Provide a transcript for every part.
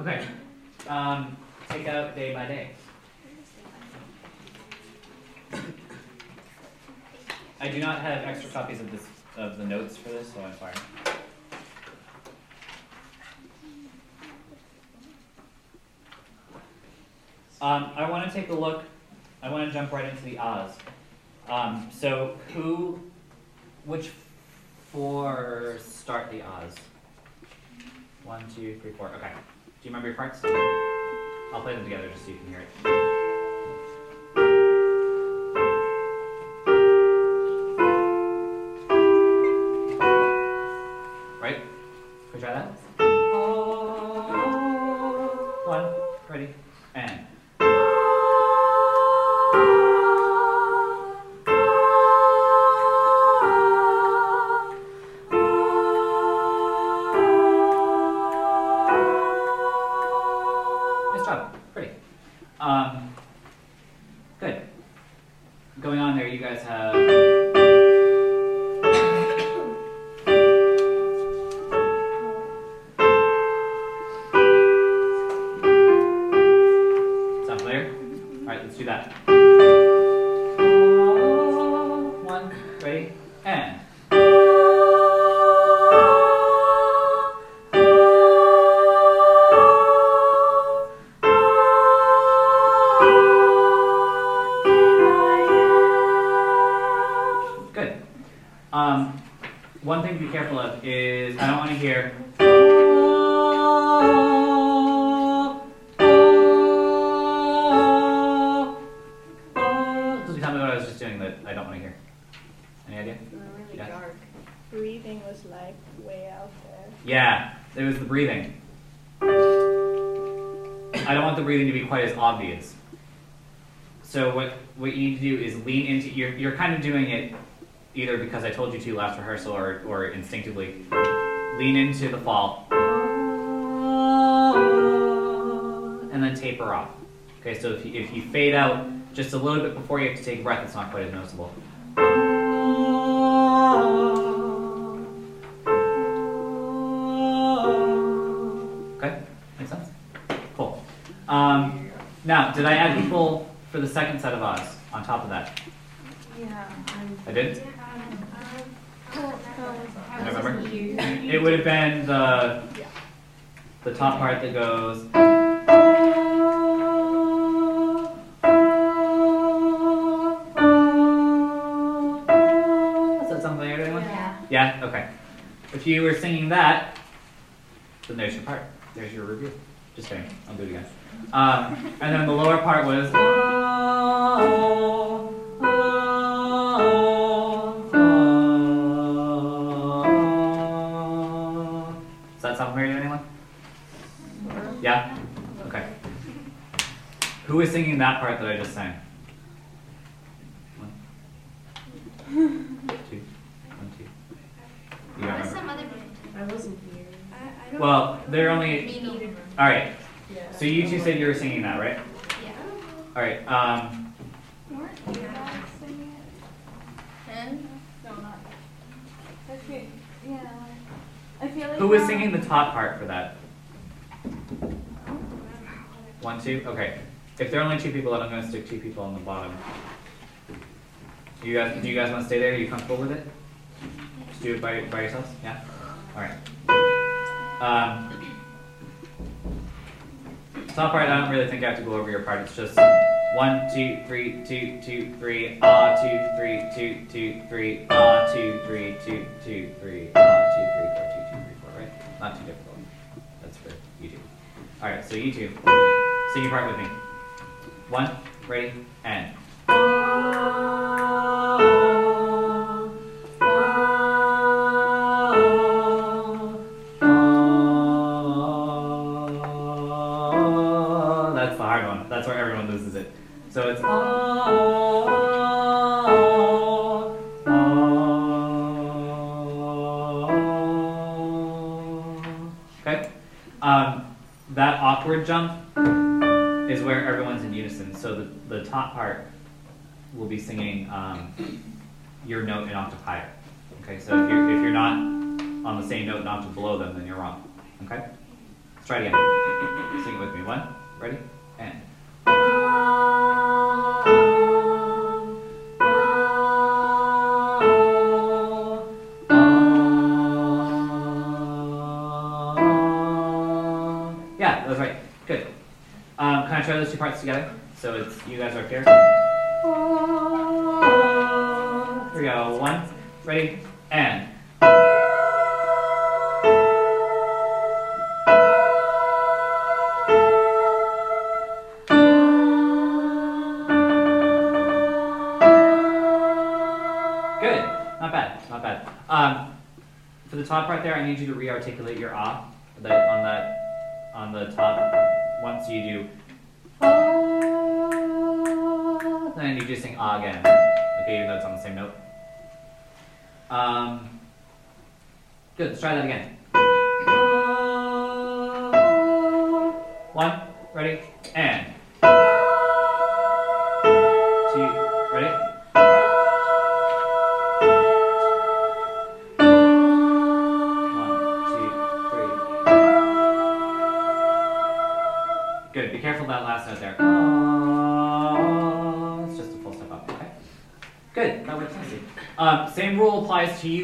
Okay. Um, take out day by day. I do not have extra copies of this of the notes for this, so I'm sorry. Um, I want to take a look. I want to jump right into the ahs. Um, so who, which four start the ahs? One, two, three, four. Okay. Do you remember your parts? I'll play them together just so you can hear it. Into you're you're kind of doing it either because I told you to last rehearsal or or instinctively. Lean into the fall. And then taper off. Okay, so if you, if you fade out just a little bit before you have to take a breath, it's not quite as noticeable. Okay, makes sense? Cool. Um, now, did I add people for the second set of ahs on top of that? Yeah. I did? Um, I remember. It would have been the the top part that goes. Does that sound familiar to anyone? Yeah. Yeah? Okay. If you were singing that, then there's your part. There's your review. Just kidding. I'll do it again. Um, and then the lower part was. Yeah? Okay. Who was singing that part that I just sang? One, two, one, two. You don't remember? Some other I wasn't here. I, I don't Well, they're only. All right. So you two said you were singing that, right? Yeah. All right. Um, And No, not. I yeah. I feel like. who was singing the top part for that? One, two. Okay. If there are only two people, then I'm going to stick two people on the bottom. Do you guys, do you guys want to stay there? Are you comfortable with it? Just do it by, by yourselves? Yeah? All right. Um, top part, I don't really think I have to go over your part. It's just one, two, three, two, two, three, ah, two, three, two, two, three, ah, two, three, two, two, three, ah, two, three, four, two, two, three, four, right? Not too difficult. That's for you two. All right, so you two, sing your part with me. One, ready, and. Um, your note an octave higher. Okay, so if you're, if you're not on the same note not to below them, then you're wrong.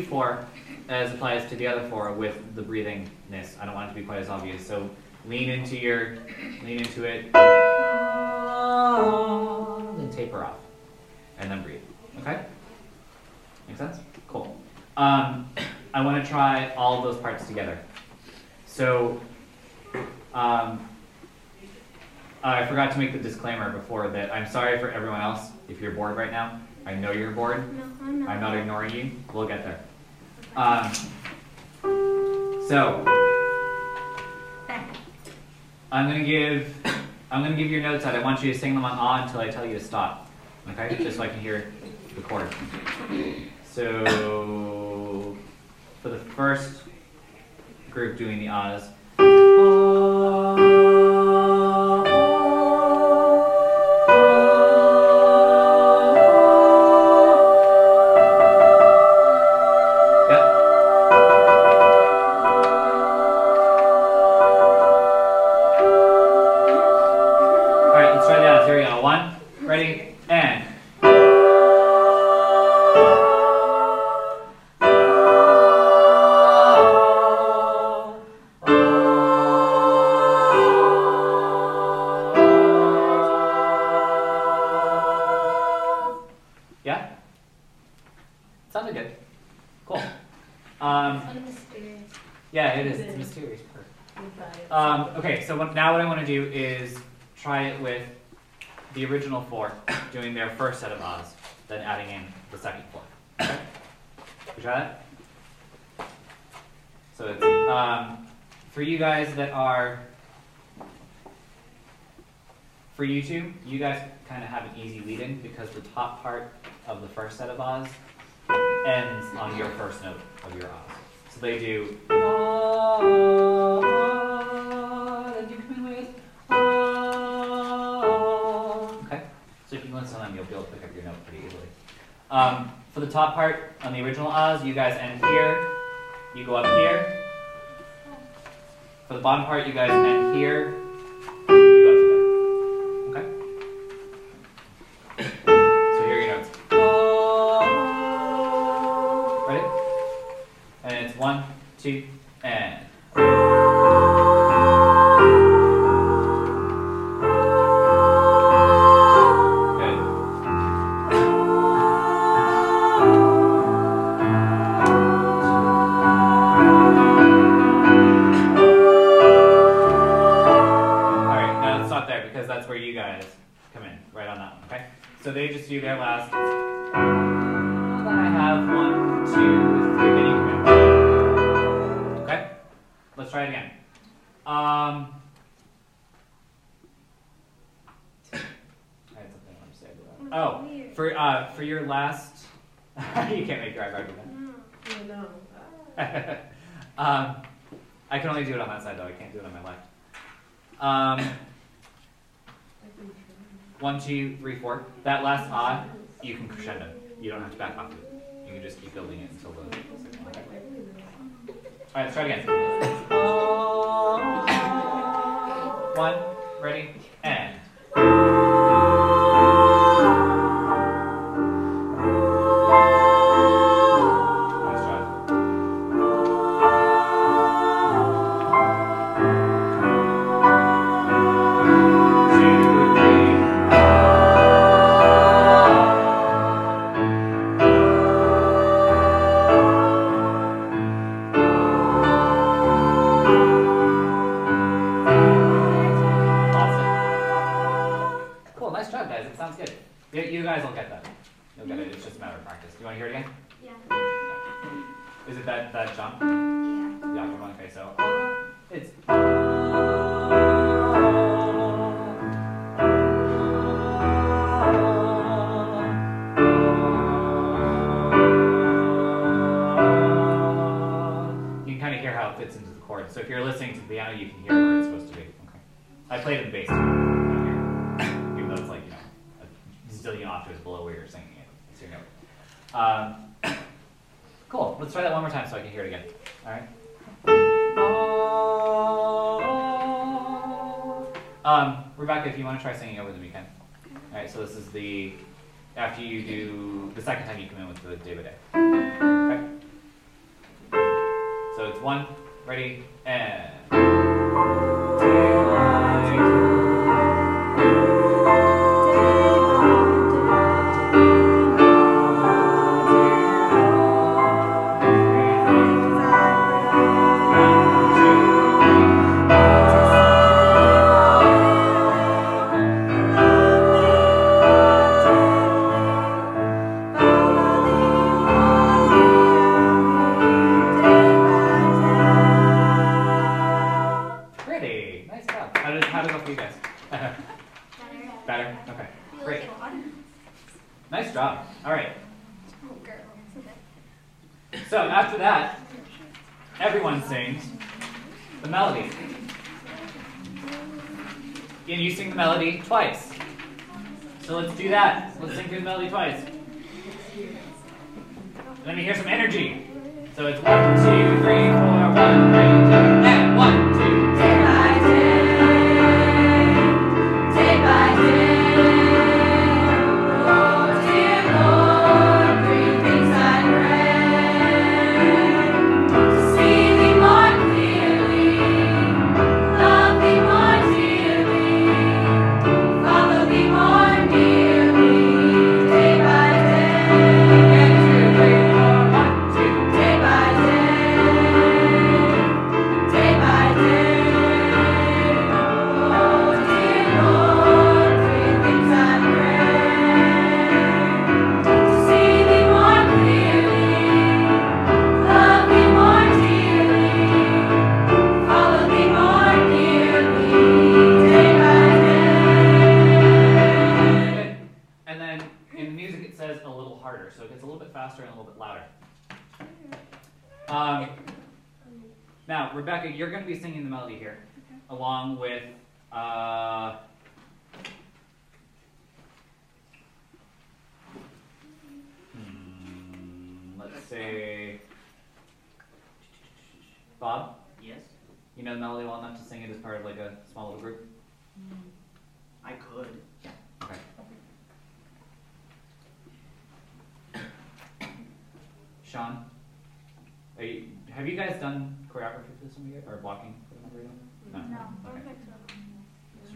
Four, as applies to the other four with the breathingness. I don't want it to be quite as obvious. So lean into your, lean into it, and taper off, and then breathe. Okay? Make sense? Cool. Um, I want to try all of those parts together. So um, I forgot to make the disclaimer before that I'm sorry for everyone else if you're bored right now. I know you're bored. No, I'm not. I'm not ignoring you. We'll get there. Um, so, I'm gonna give I'm gonna give your notes out. I want you to sing them on ah until I tell you to stop. Okay? Just so I can hear the chord. So for the first group doing the ahs. So what, now what I want to do is try it with the original four, doing their first set of ahs, then adding in the second four. Okay? We try that? So it's, um, for you guys that are, for you two, you guys kind of have an easy lead in because the top part of the first set of ahs ends on your first note of your ahs. So they do you listen to them, you'll be able to pick up your note pretty easily. Um, for the top part on the original ahs, you guys end here, you go up here. For the bottom part, you guys end here, you go up. Okay. So here your notes. Ready? And it's one, two, and.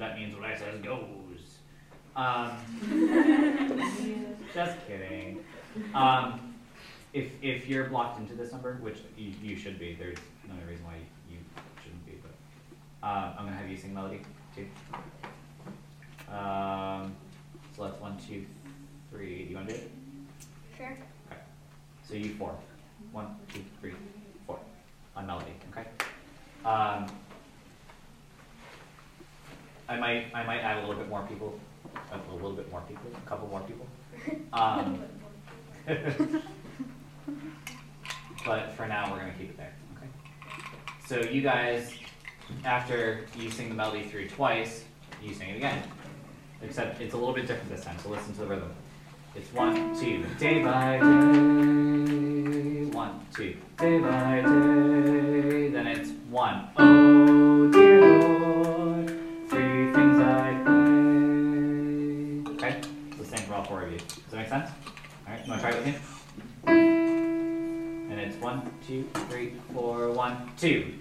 that means when I says goes. Um, just kidding. Um, if, if you're blocked into this number, which you, you should be, there's no reason why you, you shouldn't be, but uh, I'm going to have you sing melody too. Um, so that's one, two, three. Do you want to do it? Sure. Okay. So you four. One, two, three, four. On melody, okay? Um, I might I might add a little bit more people, a little bit more people, a couple more people. Um, but for now, we're gonna keep it there. Okay. So you guys, after you sing the melody through twice, you sing it again. Except it's a little bit different this time. So listen to the rhythm. It's one, two, day by day. One, two, day by day. Then it's one, oh dear Lord. two.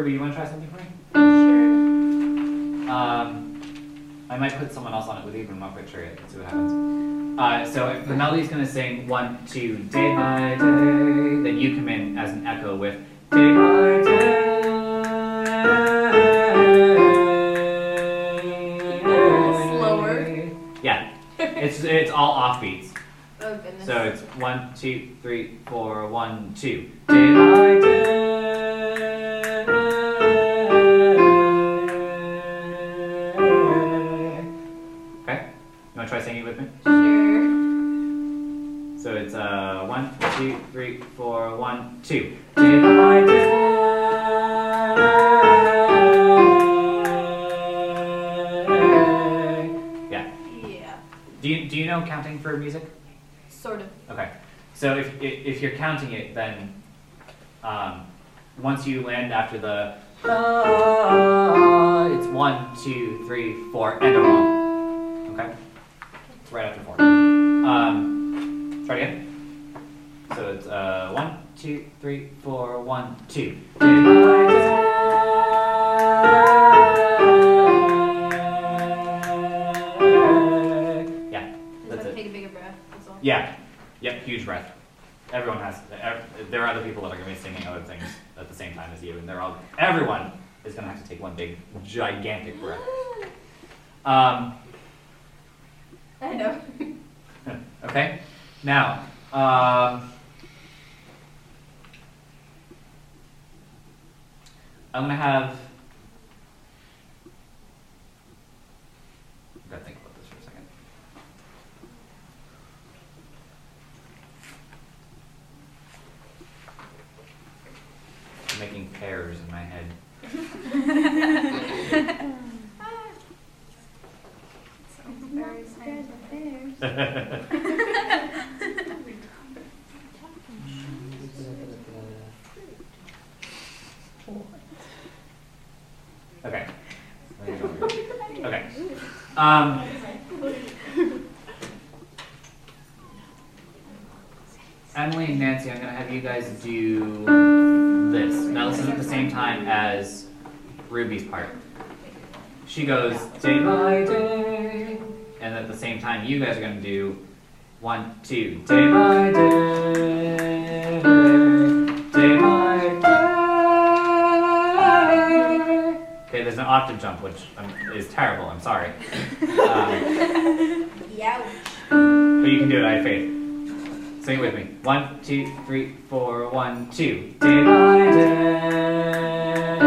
Ruby, you want to try something for me? Sure. Um, I might put someone else on it with you, but I'm not quite sure yet. Let's see what happens. Uh, so the melody's gonna sing one, two, day by day. Then you come in as an echo with day by day. Slower. Yeah, it's it's all offbeats. Oh goodness. So it's one, two, three, four, one, two. Day counting it, then um, once you land after the ah, it's one, two, three, four, and a one. Okay. Right after four. Um, try again. So it's uh, one, two, three, four, one, two. Yeah, that's it. take a bigger breath. That's all. Yeah. Yep. Huge breath. Everyone has. There are other people that are going to be singing other things at the same time as you, and they're all. Everyone is going to have to take one big, gigantic breath. Um, I know. okay. Now, um, I'm going to have. I've got to think about this for a second. In my head. Okay. Okay. Um, Emily and Nancy, I'm gonna have you guys do this. Now this is at the same time as Ruby's part. She goes day by day, and at the same time you guys are gonna do one, two, day by day, day by day. Okay, there's an octave jump, which um, is terrible. I'm sorry, um, Yeah. but you can do it. I have faith. Sing it with me. One, two, three, four, one, two. Day by day,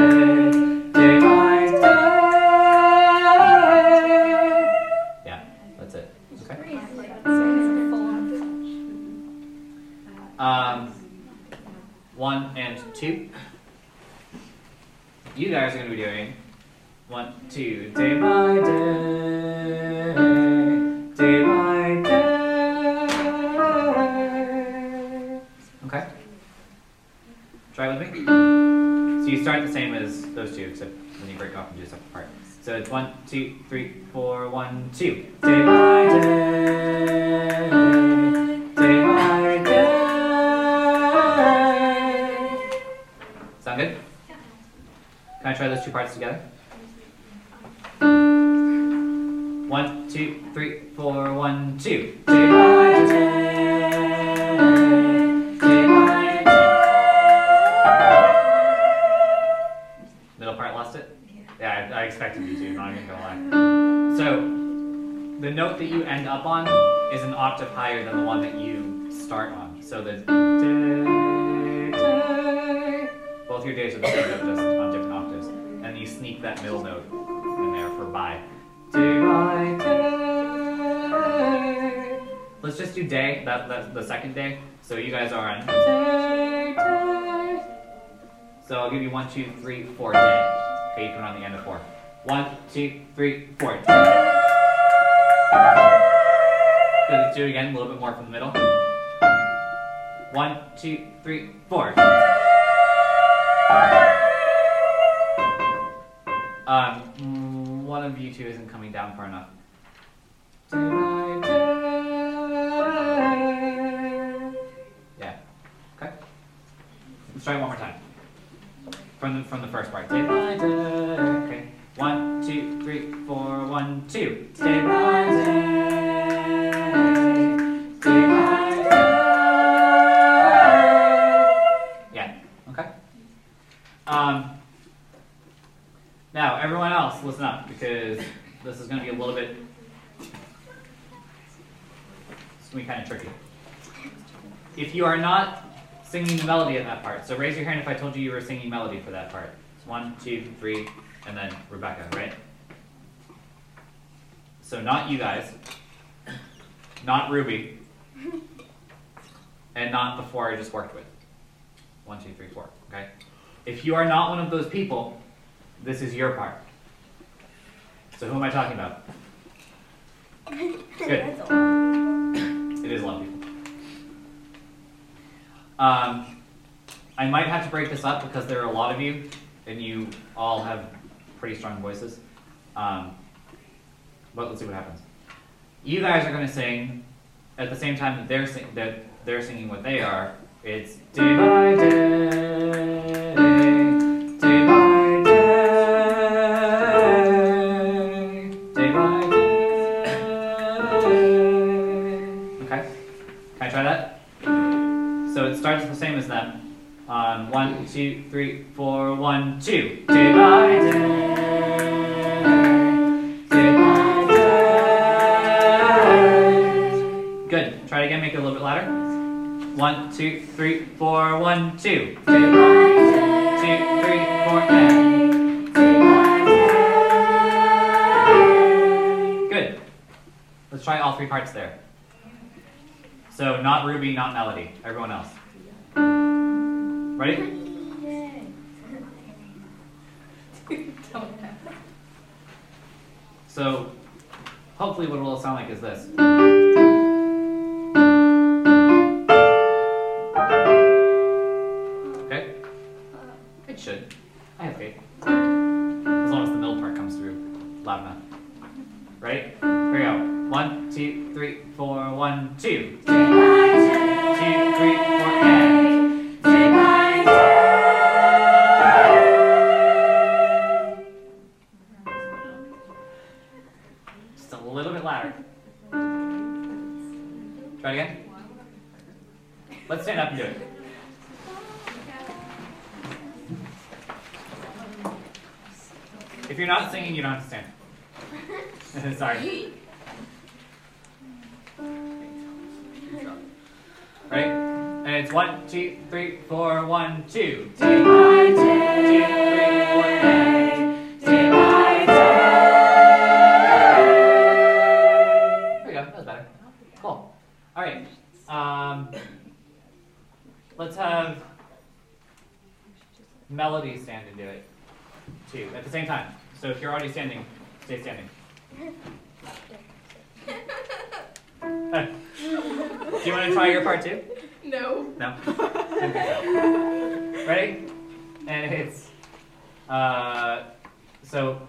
day by day. Yeah, that's it. Okay. Um, one and two. You guys are going to be doing one, two, day by day, You start the same as those two, except when you break off and do a separate part. So it's one, two, three, four, one, two. Day by day, day by day. Sound good? Can I try those two parts together? One, two, three, four, one, two. Day by day note that you end up on is an octave higher than the one that you start on. So the day, day, both your days are the same note, just on different octaves. And you sneak that middle note in there for bye. Day day. Let's just do day, that, that the second day. So you guys are on day, day. So I'll give you one, two, three, four, day. Okay, you put on the end of four. One, two, three, four. Day. Do it again. A little bit more from the middle. One, two, three, four. Um, mm, one of you two isn't coming down far enough. Yeah. Okay. Let's try it one more time. From the from the first part. One, two. Day by day. Yeah. Okay. Um. Now, everyone else, listen up because this is going to be a little bit. It's going to be kind of tricky. If you are not singing the melody in that part, so raise your hand if I told you you were singing melody for that part. One, two, three, and then Rebecca, right? So not you guys, not Ruby, and not the four I just worked with. One, two, three, four. Okay. If you are not one of those people, this is your part. So who am I talking about? Good. It is a lot of people. Um, I might have to break this up because there are a lot of you, and you all have pretty strong voices. Um, but let's see what happens. You guys are going to sing at the same time that they're sing- that they're singing what they are. It's day by day, day by day, day by day. Okay, can I try that? So it starts the same as them. On one, two, three, four, one, two. Day by day One, two, three, four, one, two. By two, three, four, and. Good. Let's try all three parts there. So not Ruby, not Melody. Everyone else. Ready? So hopefully what it'll sound like is this. I have faith. As long as the middle part comes through loud enough. Right? Here we go. One, two, three, four, one, two. Two, three, four, and. Just a little bit louder. Try it again. Let's stand up and do it. If you're not singing, you don't have to stand. Sorry. Right? And it's one, two, three, four, one, two. Day by day. Two, So if you're already standing, stay standing. do you want to try your part too? No. No. Didn't think so. Ready? And it's uh, so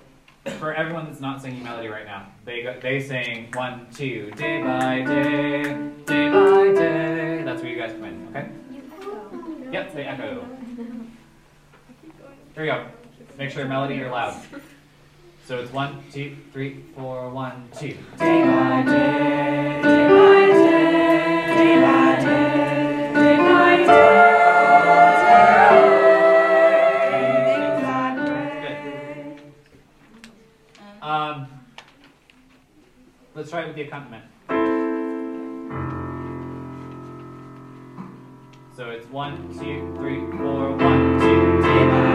for everyone that's not singing melody right now, they go, they sing one two day by day, day by day. That's where you guys come in. Okay? Yep, they echo. Here we go. Make sure your melody you're loud. So it's one, two, three, four, one, two. Day by day, day by day, day by day, day by day. day, by day. Good. Um, let's try it with the accompaniment. So it's one, two, three, four, one, two, day by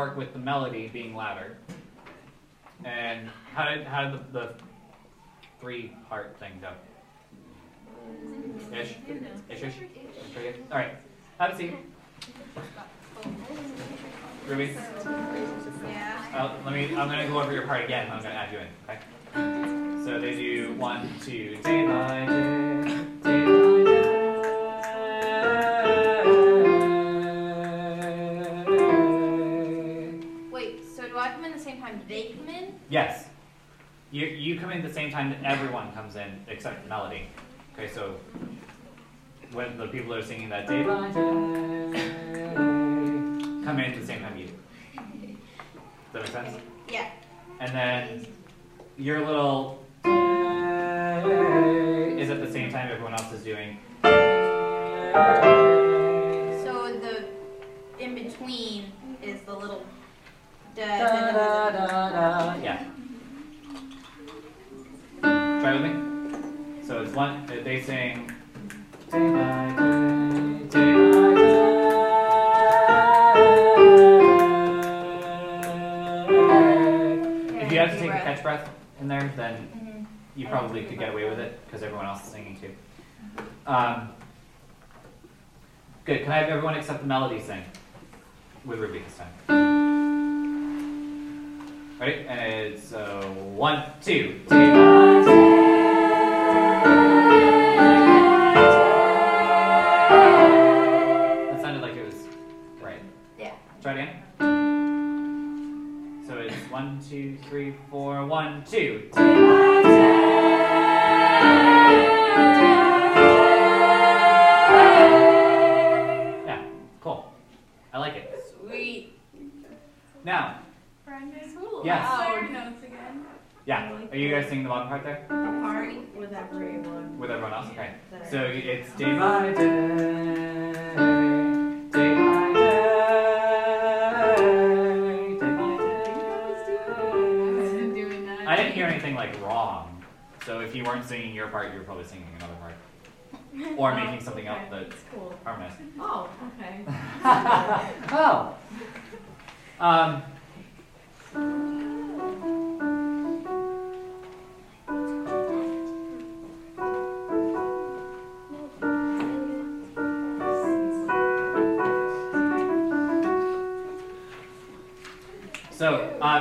work with the melody being louder. And how did how did the, the three part thing go? Ish, ish, ish. All right. Have a seat, Ruby. Yeah. Uh, let me. I'm gonna go over your part again. I'm gonna add you in. Okay. So they do one, two, day by day Yes. You you come in at the same time that everyone comes in except Melody. Okay, so when the people are singing that day by day come in at the same time you do. Does that make sense? Yeah. And then your little is at the same time everyone else is doing. So the in between is the little da Da, da da, da. da, da. Yeah. Try with me. So it's one. They sing. Day by day, day by day. If you have to take a catch breath in there, then Mhm. you probably could get away with it because everyone else is singing too. Um, good. Can I have everyone except the melody sing with Ruby this time? Ready? And it's uh, one, two. That sounded like it was right. Yeah. Try it again. So it's one, two, three, four, one, two. Yes. Loud notes again. yeah, are you guys singing the bottom part there Party. With everyone. with everyone else? Okay. I- So it's day by day, day by day, day by day. doing that. I didn't hear anything like wrong. So if you weren't singing your part, you were probably singing another part, or making something up Okay, that's cool. harmonious. Oh, okay. oh. Um.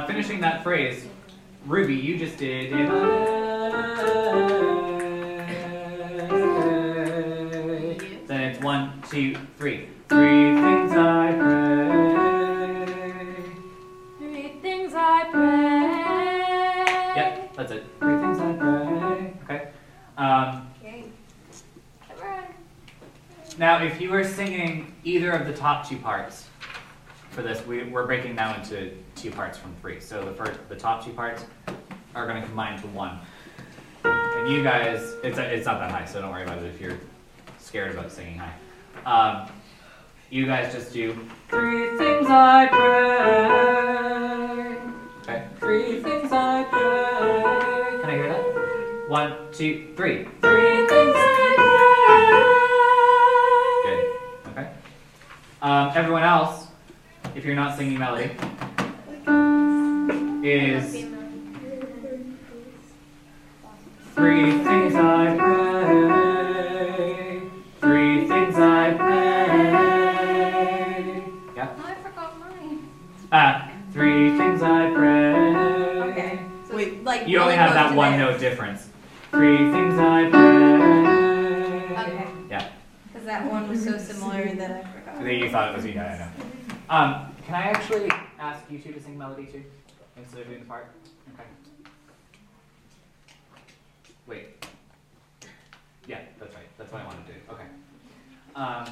Finishing that phrase, Ruby, you just did. Then it's one, two, three. Three things I pray. Three things I pray. Yep, that's it. Three things I pray. Okay. Um, Okay. now, if you were singing either of the top two parts for this, we, we're breaking now into two parts from three. So the first, the top two parts are going to combine to one. And you guys, it's it's not that high, so don't worry about it if you're scared about singing high. Um, you guys just do three things I pray. Okay. Three things I pray. Can I hear that? One, two, three. Three things I pray. Good. Okay. Um, everyone else, if you're not singing melody, is three things I pray. Three things I pray. Yeah. I forgot mine. Ah, three things I pray. Okay. So Wait, like You only have that one note difference. Three things I pray. Okay. Yeah. Because that one was so similar that I forgot. That you thought it was you. Yeah, I know. Um, can I actually ask you two to sing melody too, instead of doing the part? Okay. Wait. Yeah, that's right. That's what I wanted to do. Okay. Um,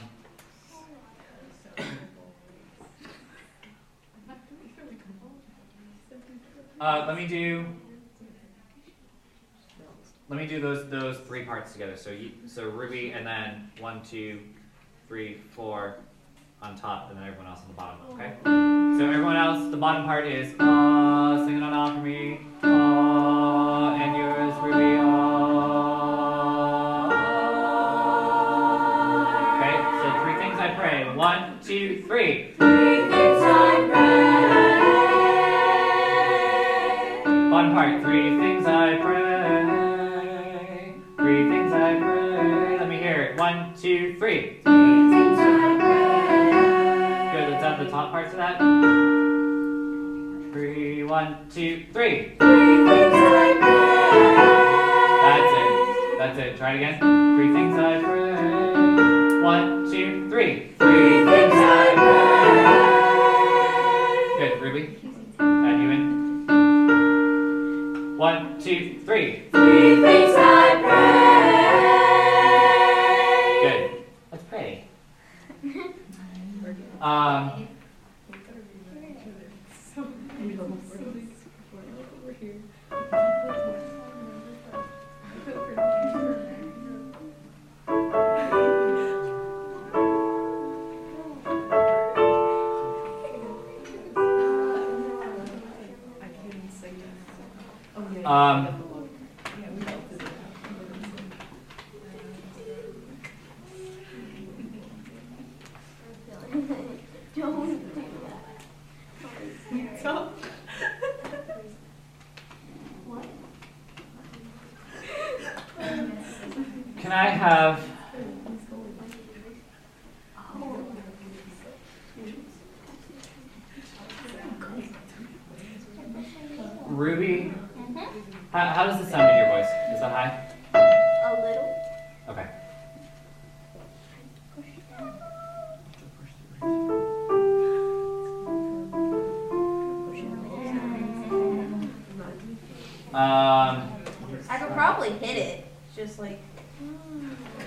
uh, let me do. Let me do those those three parts together. So you, so Ruby, and then one, two, three, four, on top and then everyone else on the bottom, okay? So everyone else, the bottom part is ah, sing it on all for me, ah, and yours, Ruby, ah. Okay, so three things I pray. One, two, three. Three things I pray. Bottom part, three things I pray. Three things I pray. Let me hear it. One, two, three. Three. Let's add the top parts of that. Three, one, two, three. That's it. That's it. Try it again. Three things I pray. One, two, three. Three things I pray. Good. Ruby. Add you in. One, two, three. Three things I pray. Good. Let's pray. Um. Um. Um, I could probably hit it. Just like.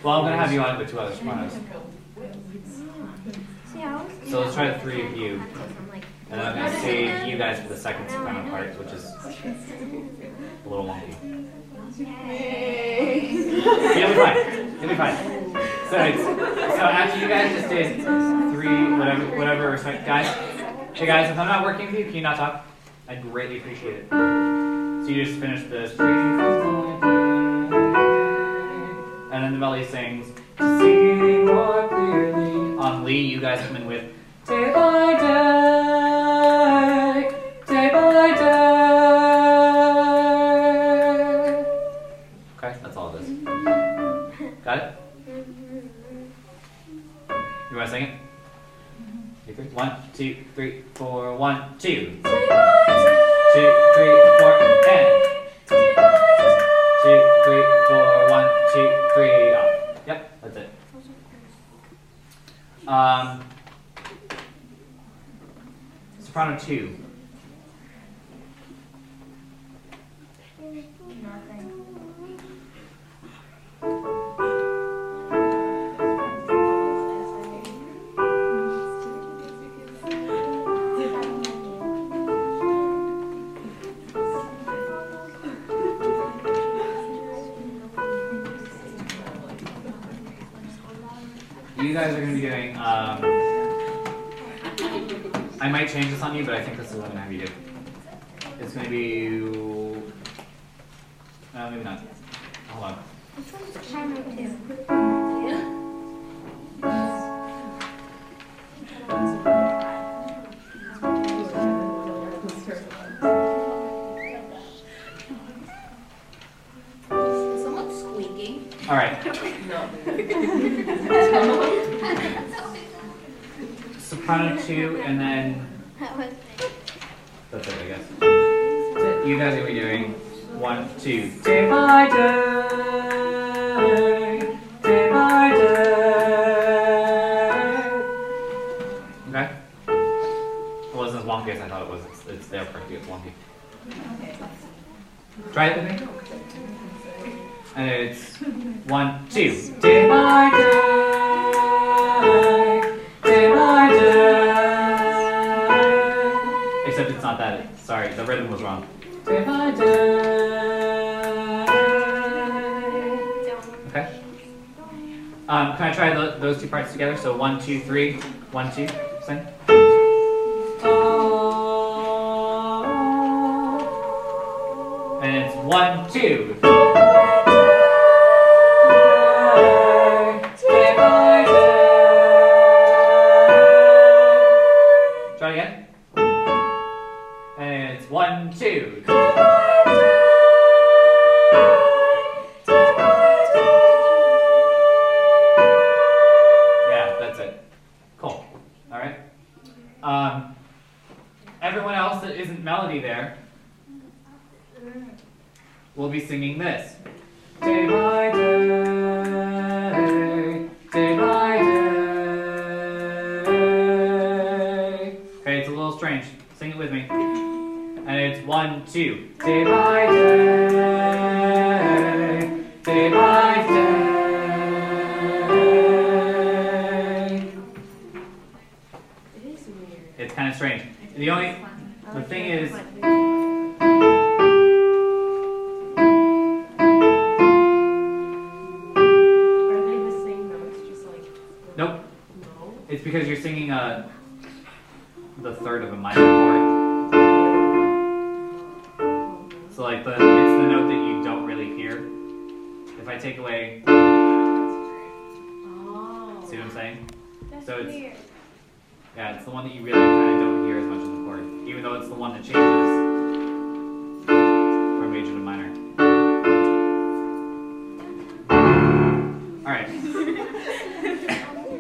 well, I'm gonna have you on it with two other sopranos. See, I always do So let's try the three of you. practice. I'm like, And I'm gonna save you guys for the second soprano part, which is a little wonky. You'll be fine. You'll be fine. So it's so after you guys just did three whatever whatever respect guys. Hey guys, if I'm not working with you, can you not talk? I'd greatly appreciate it. So you just finished this and then the melody sings to see more clearly. On Lee, you guys come in with day by day, day by day. Okay, that's all it is. Got it? You want to sing it? Mm-hmm. Three? One, two, three, four, one, two. Two, three, four, and. Two, three, four, one, two, three, off. Yep, that's it. Um, soprano two. I might change this on you, but I think this is what I'm gonna have you do. It's gonna be. No, maybe not. Hold on. Someone's squeaking. All right. Soprano two, and then That was that's it, I guess. You guys are gonna be doing one, two, day by day, day by day. Okay. It wasn't as wonky as I thought it was. It's, it's there perfectly. It's wonky. Okay. Try it with me. And it's one, two. Day by day, rhythm was wrong. By day. Okay. Um, can I try tho- those two parts together? So one, two, three. One, two. Sing. So like the it's the note that you don't really hear. If I take away, see Oh. what I'm saying? That's So it's- weird. Yeah, it's the one that you really kind of don't hear as much as the chord, even though it's the one that changes from major to minor. All right.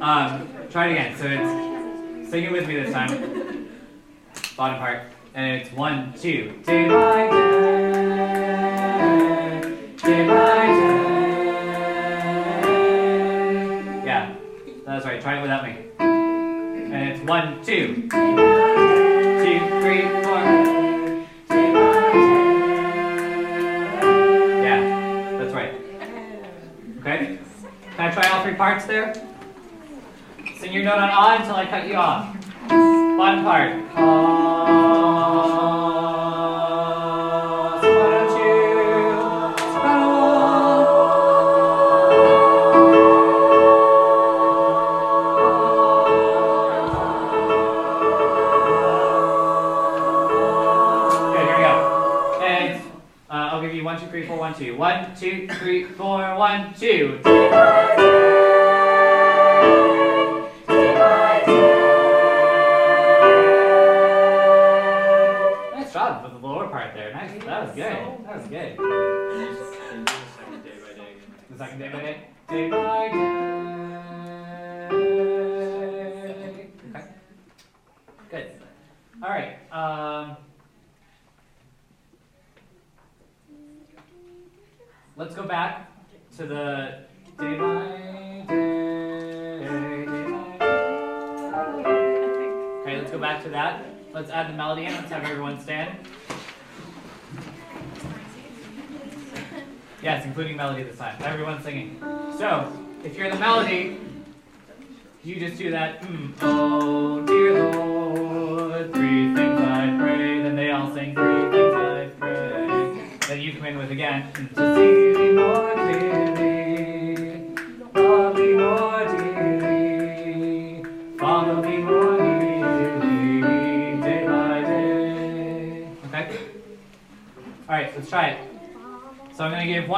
Um, try it again. So it's sing it with me this time. Bottom part, and it's one, two, by one, two. Two, three, four. Yeah, that's right. Okay? Can I try all three parts there? Sing your note on ah until I cut you off. Bottom part.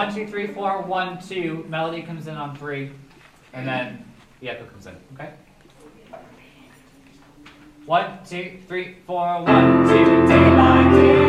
One, two, three, four, one, two. Melody comes in on three, and then the echo comes in. Okay. One, two, three, four, one, two. Day by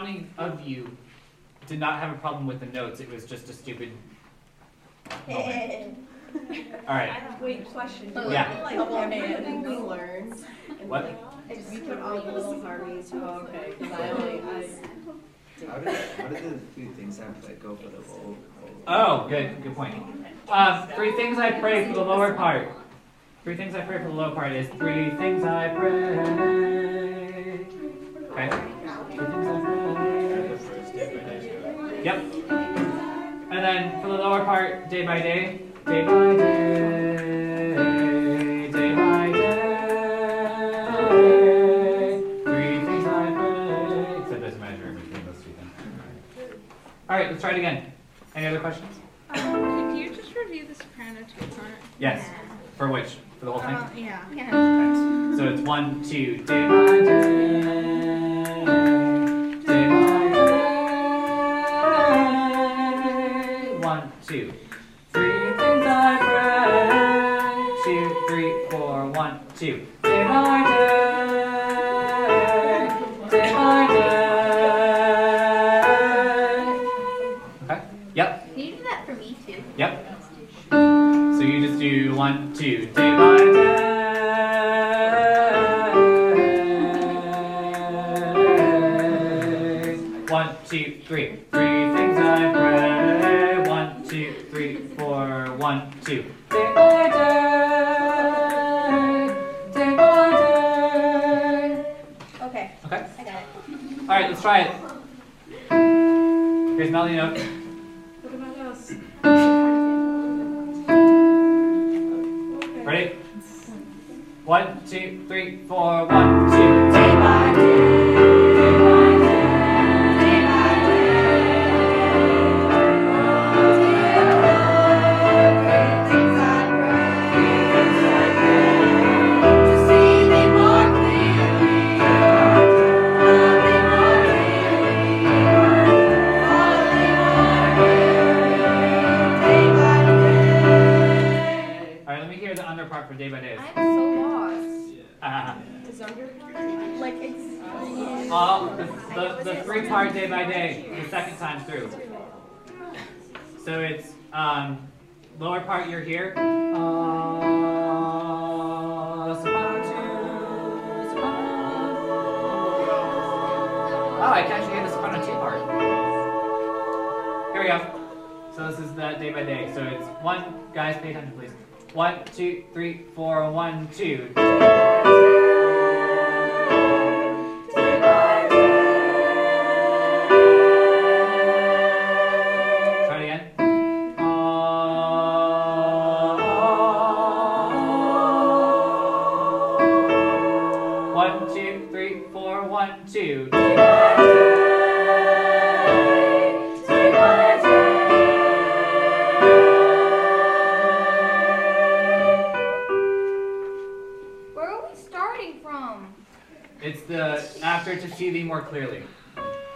How many of you did not have a problem with the notes? It was just a stupid moment. All right. Wait, question. Oh, Yeah. Like, everything we learn. and, What? like, Did we put all the little harmonies? Oh, okay. 'cause I only, I. How did, how did the three things have to go for the vocal? Oh, good, good point. Um, three things I pray for the lower part. Three things I pray for the lower part is three things I pray. Okay. Three things I pray. Yep. And then for the lower part, day by day, day by day, day by day. Three things I pray. Except there's a measure in between those two things. All right, let's try it again. Any other questions? Um, could you just review the soprano tone? Yes. For which? For the whole thing? Uh, yeah. Yeah. Okay. So it's one, two, day by day, day by day. One, two, three things I pray. Two, three, four, one, two, day by day, one, two, three, four, one, two. Where are we starting from? It's the after to see thee more clearly.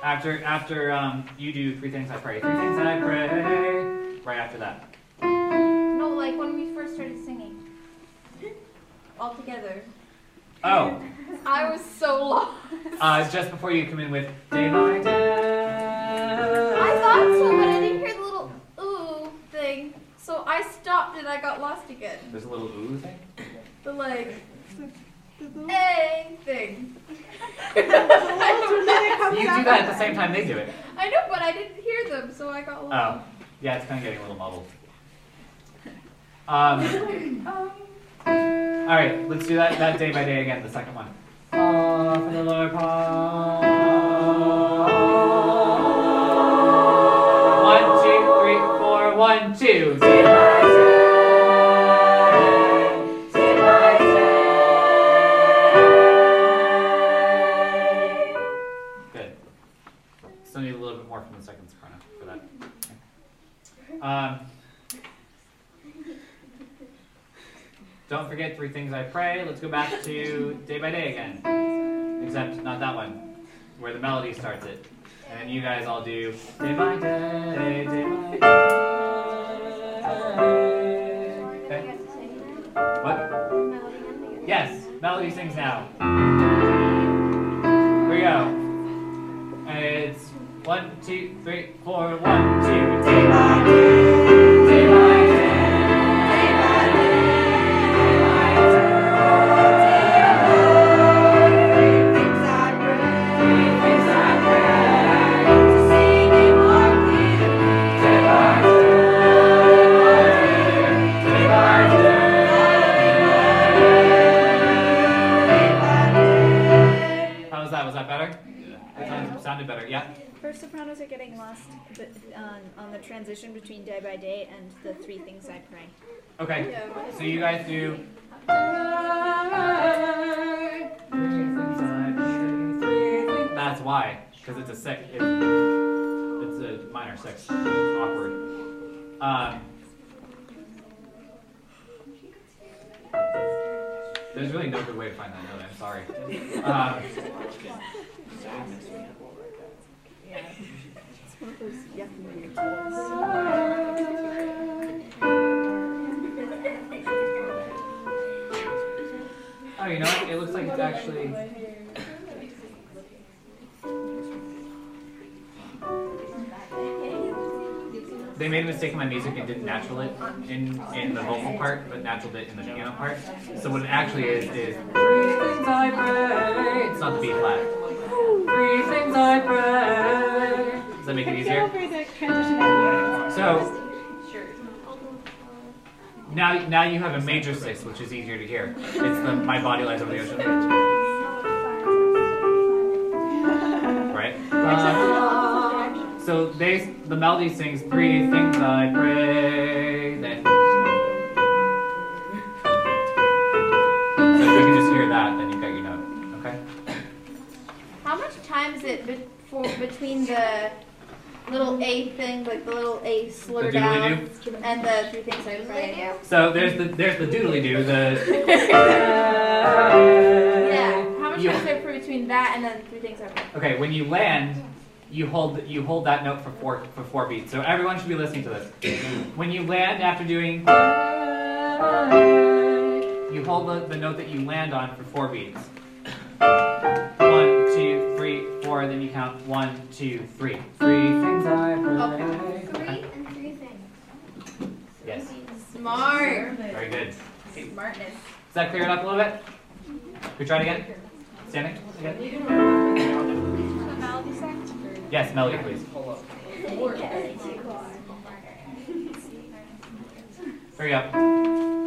After after um you do three things I pray. Three things I pray. Right after that. No, like when we first started singing. All together. Oh, I was so lost. uh, just before you come in with day by day. I thought so, but I didn't hear the little ooh thing. So I stopped and I got lost again. There's a little ooh thing. The like, hey thing. You do that at the same time they do it. I know, but I didn't hear them, so I got lost. Oh, yeah, it's kind of getting a little muddled. Um, Um, all right, let's do that that day by day again. The second one. Uh, for the lower part. One, two, three, four, one, two. Good. Still need a little bit more from the second soprano for that. Um, don't forget three things I pray. Let's go back to day by day again. Except not that one, where the melody starts it. And then you guys all do day by day, day by day. Okay? What? Yes, melody sings now. Here we go. It's one, two, three, four, one, two, day by day, are getting lost but, on, on the transition between day by day and the three things I pray. Okay. So you guys do. That's why, because it's a six. It, it's a minor six. It's awkward. Um, There's really no good way to find that note. I'm sorry. Um, Yeah. It's oh, you know what? It looks like it's actually. They made a mistake in my music and didn't natural it in in the vocal part, but naturaled it in the piano part. So what it actually is is I. It's not the B flat. Three things I pray. Does that make it easier? So now now you have a major sixth, which is easier to hear. It's the my Bonnie lies over the ocean. Right? Uh, so they the melody sings three things I pray. Then so if you can just hear that, then you got your note. Okay. How much time is it before between the little A thing, like the little A slur The down, doodly-doo? and the three things I pray? So there's the there's the doodly doo. The Yeah. How much You- time is there between that and then three things I pray? Okay, when you land, you hold you hold that note for four for four beats. So everyone should be listening to this. When you land after doing, you hold the, the note that you land on for four beats. One, two, three, four. Then you count one, two, three. Three things I pray. Three and three things. Yes, Smart. very good. Smartness. Does that clear it up a little bit? Can We try it again. Standing again. Yes, melody, please. Hurry up.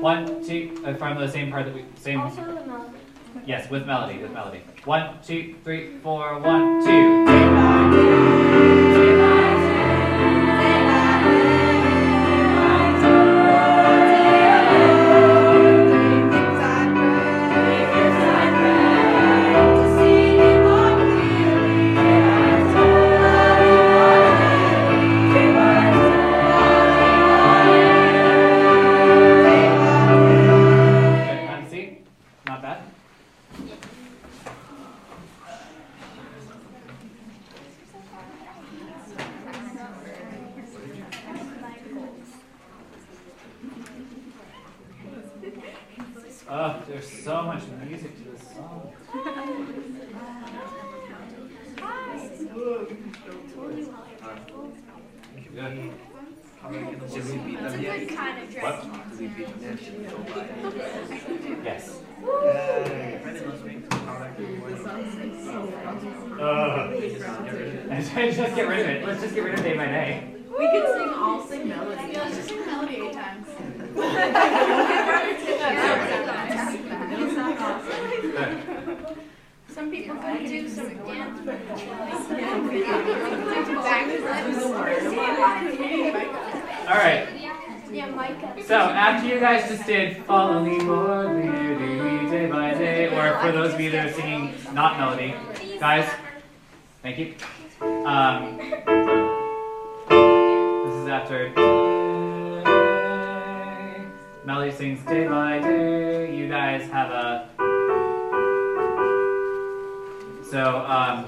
One, two, uh, from the same part that we same. Yes, with melody, with melody. One, two, three, four, one, two. You guys have a so um,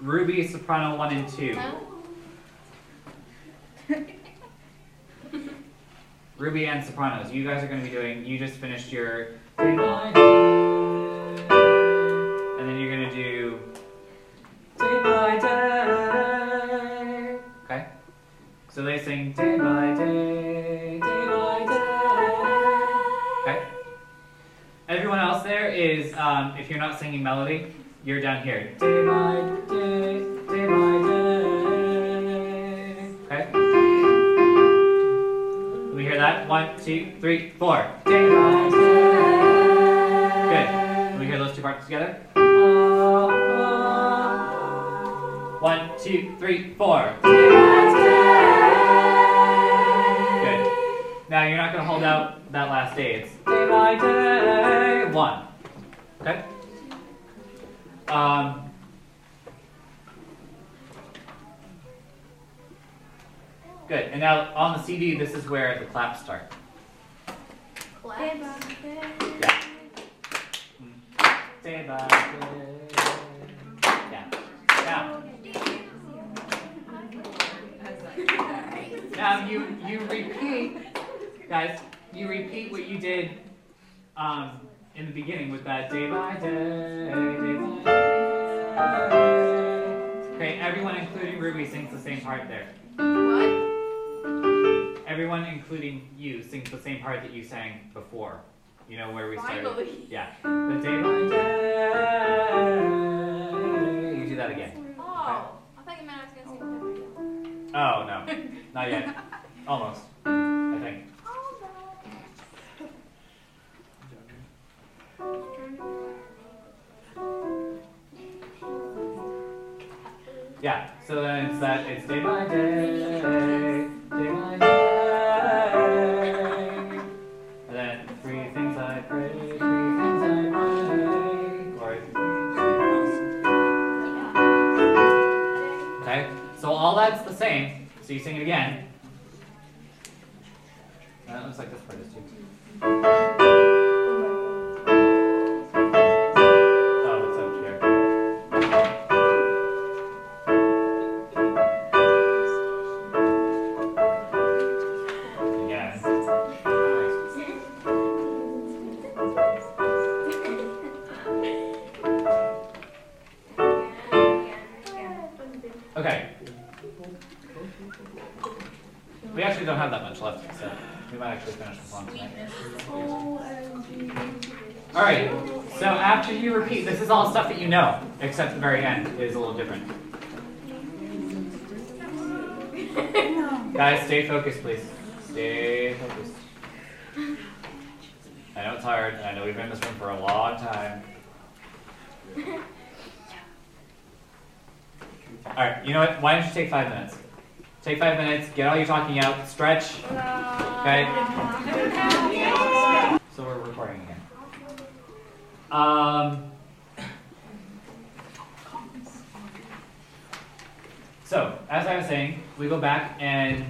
Ruby soprano one and two. Ruby and sopranos. You guys are going to be doing. You just finished your. And then you're going to do. Day by day. Okay. So they sing day by day, um, if you're not singing melody, you're down here. Day by day, day by day. Okay. We hear that? One, two, three, four. Day by day. Good. Can we hear those two parts together? One, two, three, four. Day by day. Good. Now you're not going to hold out that last day. It's day by day. One. Okay. Um, good. And now on the CD, this is where the claps start. clap. Yeah. Yeah. Now, now you you repeat, guys. You repeat what you did um, in the beginning with that day by day, day by day. Okay, everyone, including Ruby, sings the same part there. What? Everyone, including you, sings the same part that you sang before. You know where we started. Finally. Yeah. The day by day. You do that again. Oh, I thought you meant I was gonna sing. Oh no, not yet. Almost. Yeah. So then it's that. It's day by day, day by day, and then three things I pray, three things I pray, Okay, so all that's the same. So you sing it again. That looks like this part is too. Except the very end is a little different. Guys, stay focused, please. Stay focused. I know it's hard. I know we've been in this room for a long time. All right. You know what? Why don't you take five minutes? Take five minutes. Get all your talking out. Stretch. Okay. So we're recording again. Um. So, as I was saying, we go back and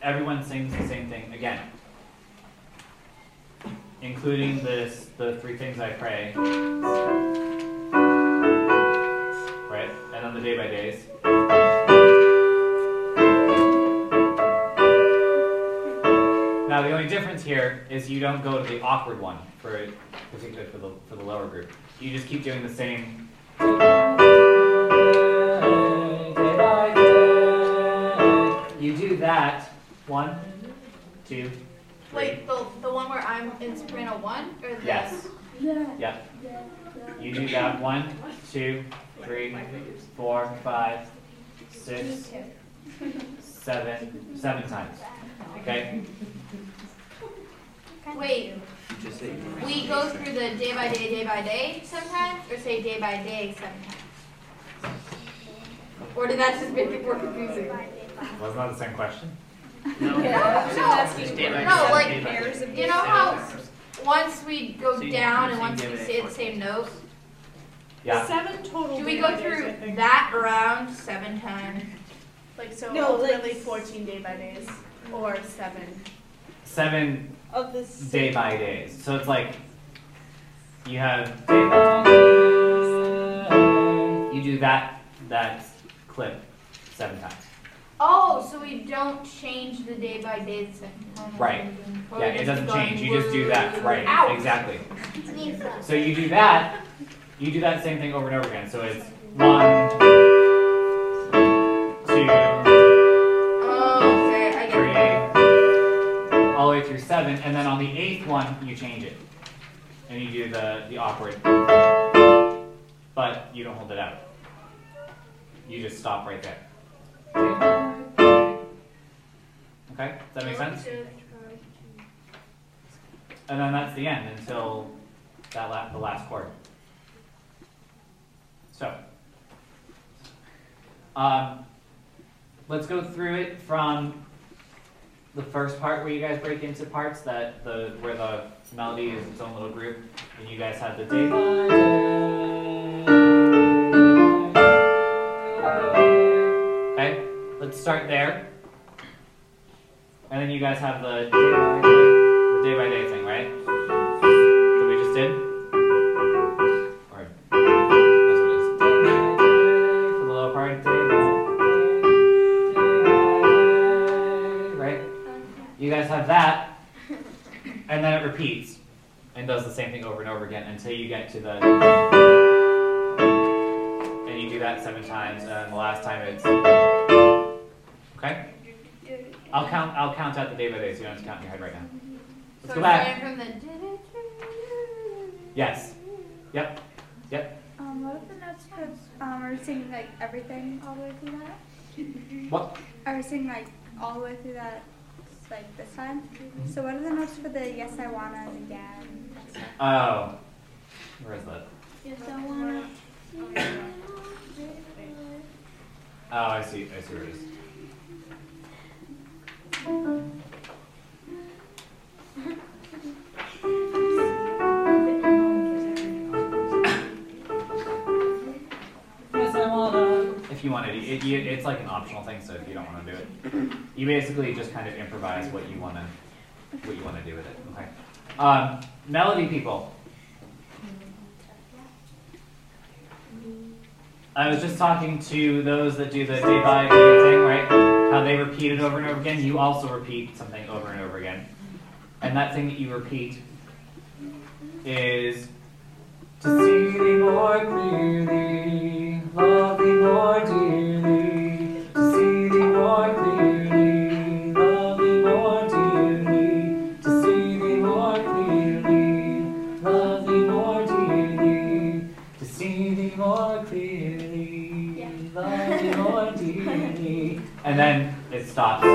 everyone sings the same thing again, including this the three things I pray, right? And then the day by days. Now the only difference here is you don't go to the awkward one for particularly for the for the lower group. You just keep doing the same. You do that one, two, Wait, the, the one where I'm in soprano one? Or the yes, yep. You do that one, two, three, four, five, six, seven, seven times. Okay. Wait, we go through the day by day, day by day sometimes, or say day by day sometimes? Or did that just make it more confusing? Wasn't that the same question? No. Yeah. No. Just No, like, day by day. Pairs of You know how once we go So you- down and once we day say the same note, Yeah. Seven total. do we go day-by-days, through that around seven times? Like so, No, like- fourteen day by days or seven. Seven Of this. day by days. So it's like you have day by day. You do that that clip seven times. Oh, so we don't change the day by day the second time. Right. Or Yeah, we it just doesn't go change. You just do that. Right. Ouch. Exactly. So you do that. You do that same thing over and over again. So it's one, two, Oh, okay, I get it. three, all the way through seven, and then on the eighth one you change it, and you do the the awkward, but you don't hold it out. You just stop right there. Okay, does that make sense? And then that's the end until that la- the last chord. So, um, let's go through it from the first part where you guys break into parts that the where the melody is its own little group, and you guys have the day. Start there. And then you guys have the day by day, thing, right? That we just did? Or that's what it is. Day by day for the lower part. Day by day, right? You guys have that, and then it repeats and does the same thing over and over again until you get to the. And you do that seven times, and the last time it's. Okay. I'll count. I'll count out the day by day, so you don't have to count in your head right now. Let's so go back. starting from the. Yes. Yep. Yep. Um, what if the notes for, um, are we singing like everything all the way through that? What? Are we singing like all the way through that, like this time? So what are the notes for the yes I wanna and again? Oh. Where is that? Yes I wanna. Oh, I see. I see where it is. If you want to, it, you, it's like an optional thing. So if you don't want to do it, you basically just kind of improvise what you want to, what you want to do with it. Okay. Um, melody people. I was just talking to those that do the day by day thing, right? How they repeat it over and over again. You also repeat something over and over again. And that thing that you repeat is to see thee more clearly, love thee more dearly, to see thee more clearly, stops,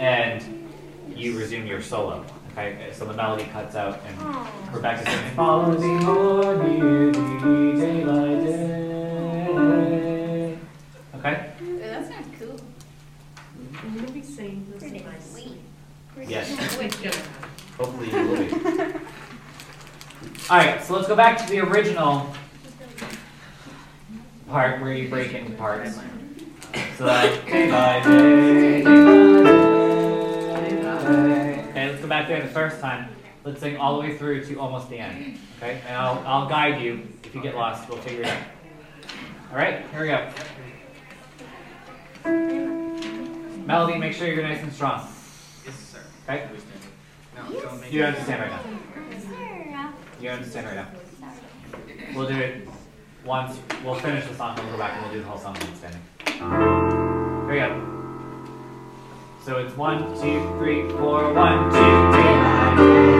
and you resume your solo. Okay, so the melody cuts out, and Rebecca's singing, Follow thee more nearly, day by day. Okay? That sounds cool. I'm gonna be saying this in my sleep. Yes. Hopefully you will be. Alright, so let's go back to the original part where you break into parts. So that day by day, day by day. Okay, let's go back there the first time. Let's sing all the way through to almost the end. Okay? And I'll, I'll guide you. If you get lost, we'll figure it out. Alright, here we go. Melody, make sure you're nice and strong. Yes, sir. Okay? No, don't make You it. understand right now. You understand right now. We'll do it once. We'll finish the song, we'll go back and we'll do the whole song in standing. Here we go. So it's one, two, three, four, one, two, three. Follow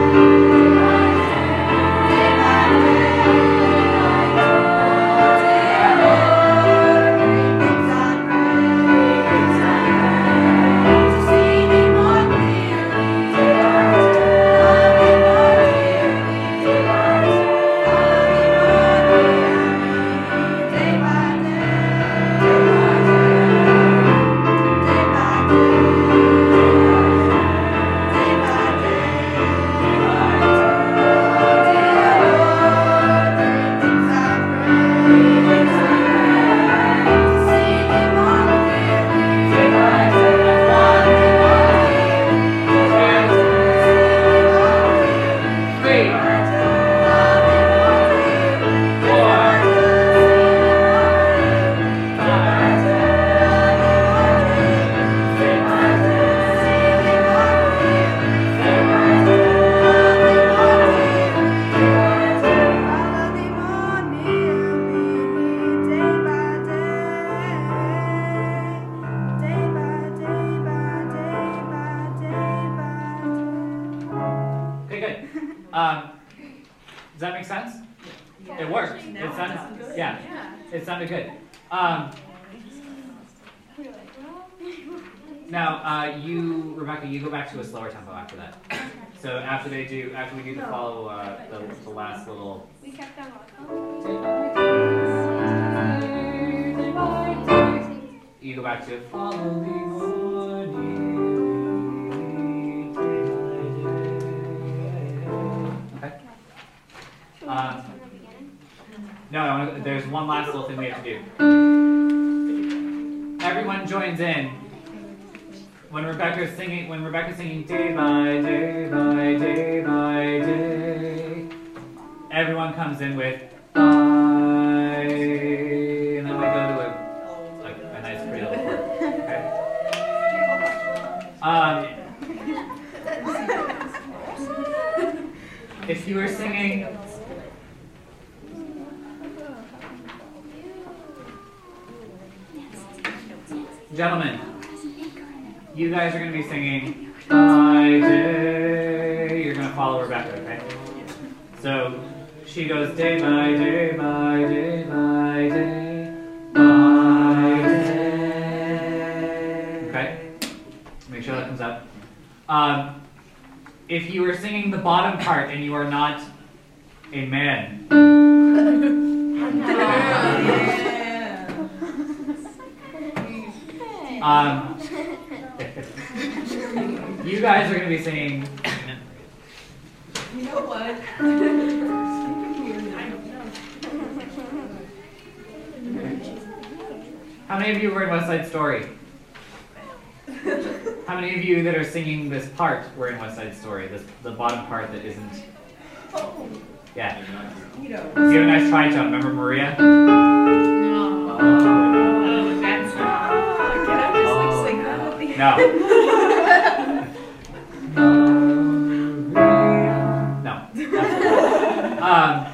So after they do, after we do the follow, uh, the, the last little. We kept on You go back to follow the. Okay. Uh, no, there's one last little thing we have to do. Everyone joins in when Rebecca's singing, when Rebecca's singing day by day by day by day, everyone comes in with I, and then we go to a like a nice pretty. Okay. Um, if you were singing. Gentlemen, you guys are going to be singing by day. You're going to follow Rebecca, okay? So she goes day by day by day by day by day. Okay? Make sure that comes up. Um, if you are singing the bottom part and you are not a man, um, you guys are going to be singing You know what? How many of you were in West Side Story? How many of you that are singing this part were in West Side Story? This the bottom part that isn't. Yeah. Oh. You know. You have a nice try, tritone. Remember Maria? No. That's No. no. Um.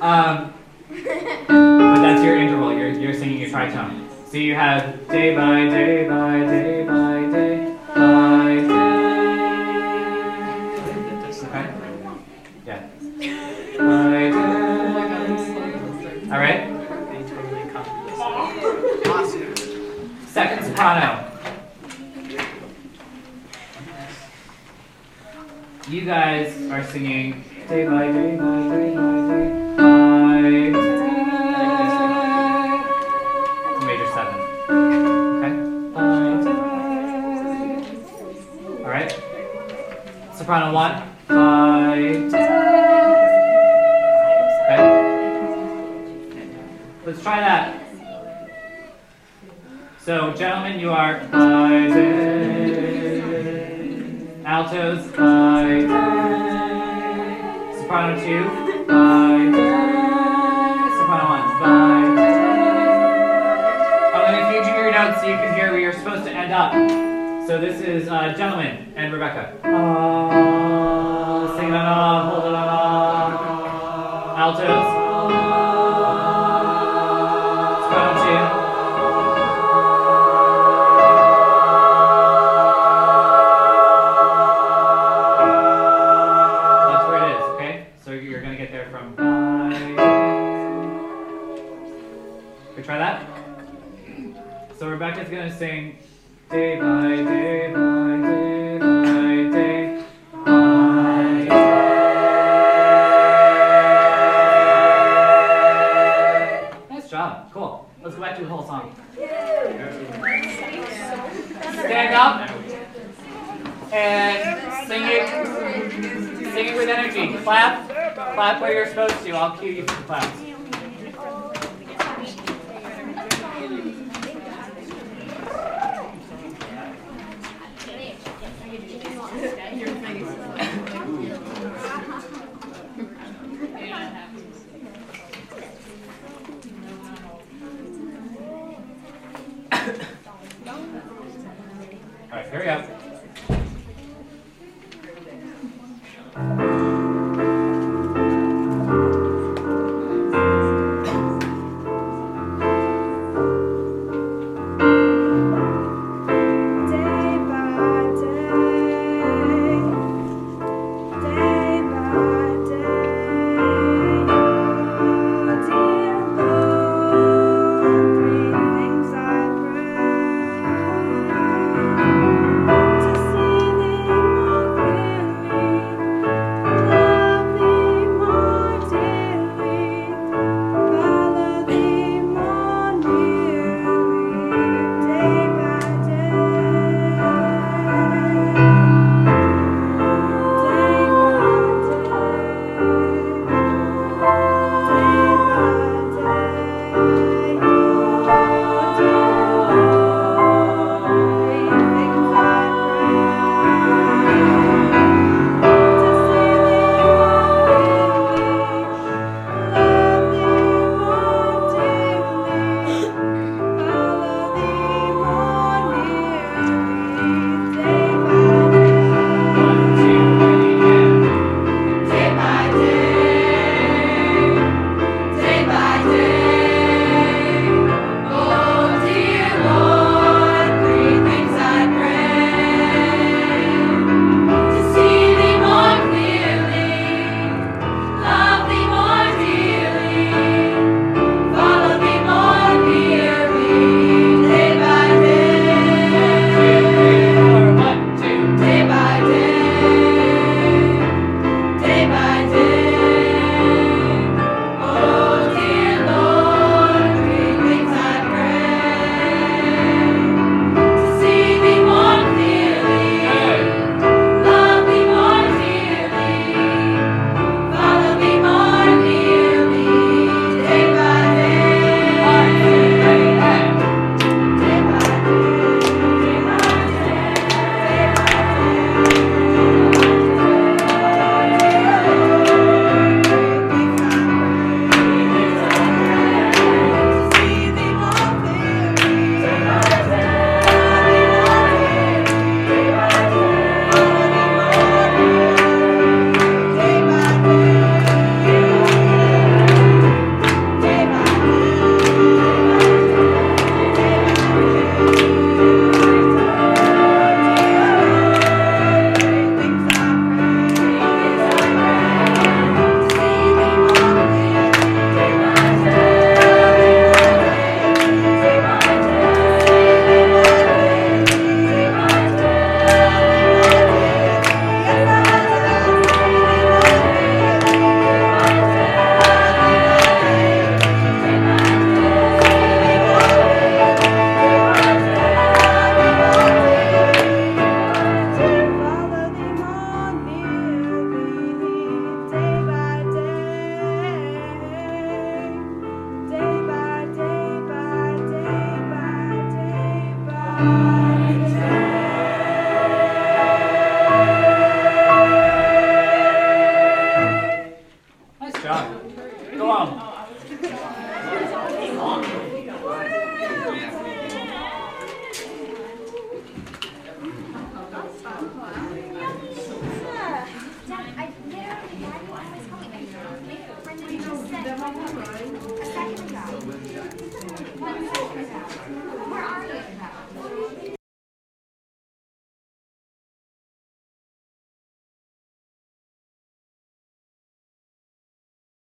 um. But that's your interval. You're you're singing a tritone. So you have day by day by day by day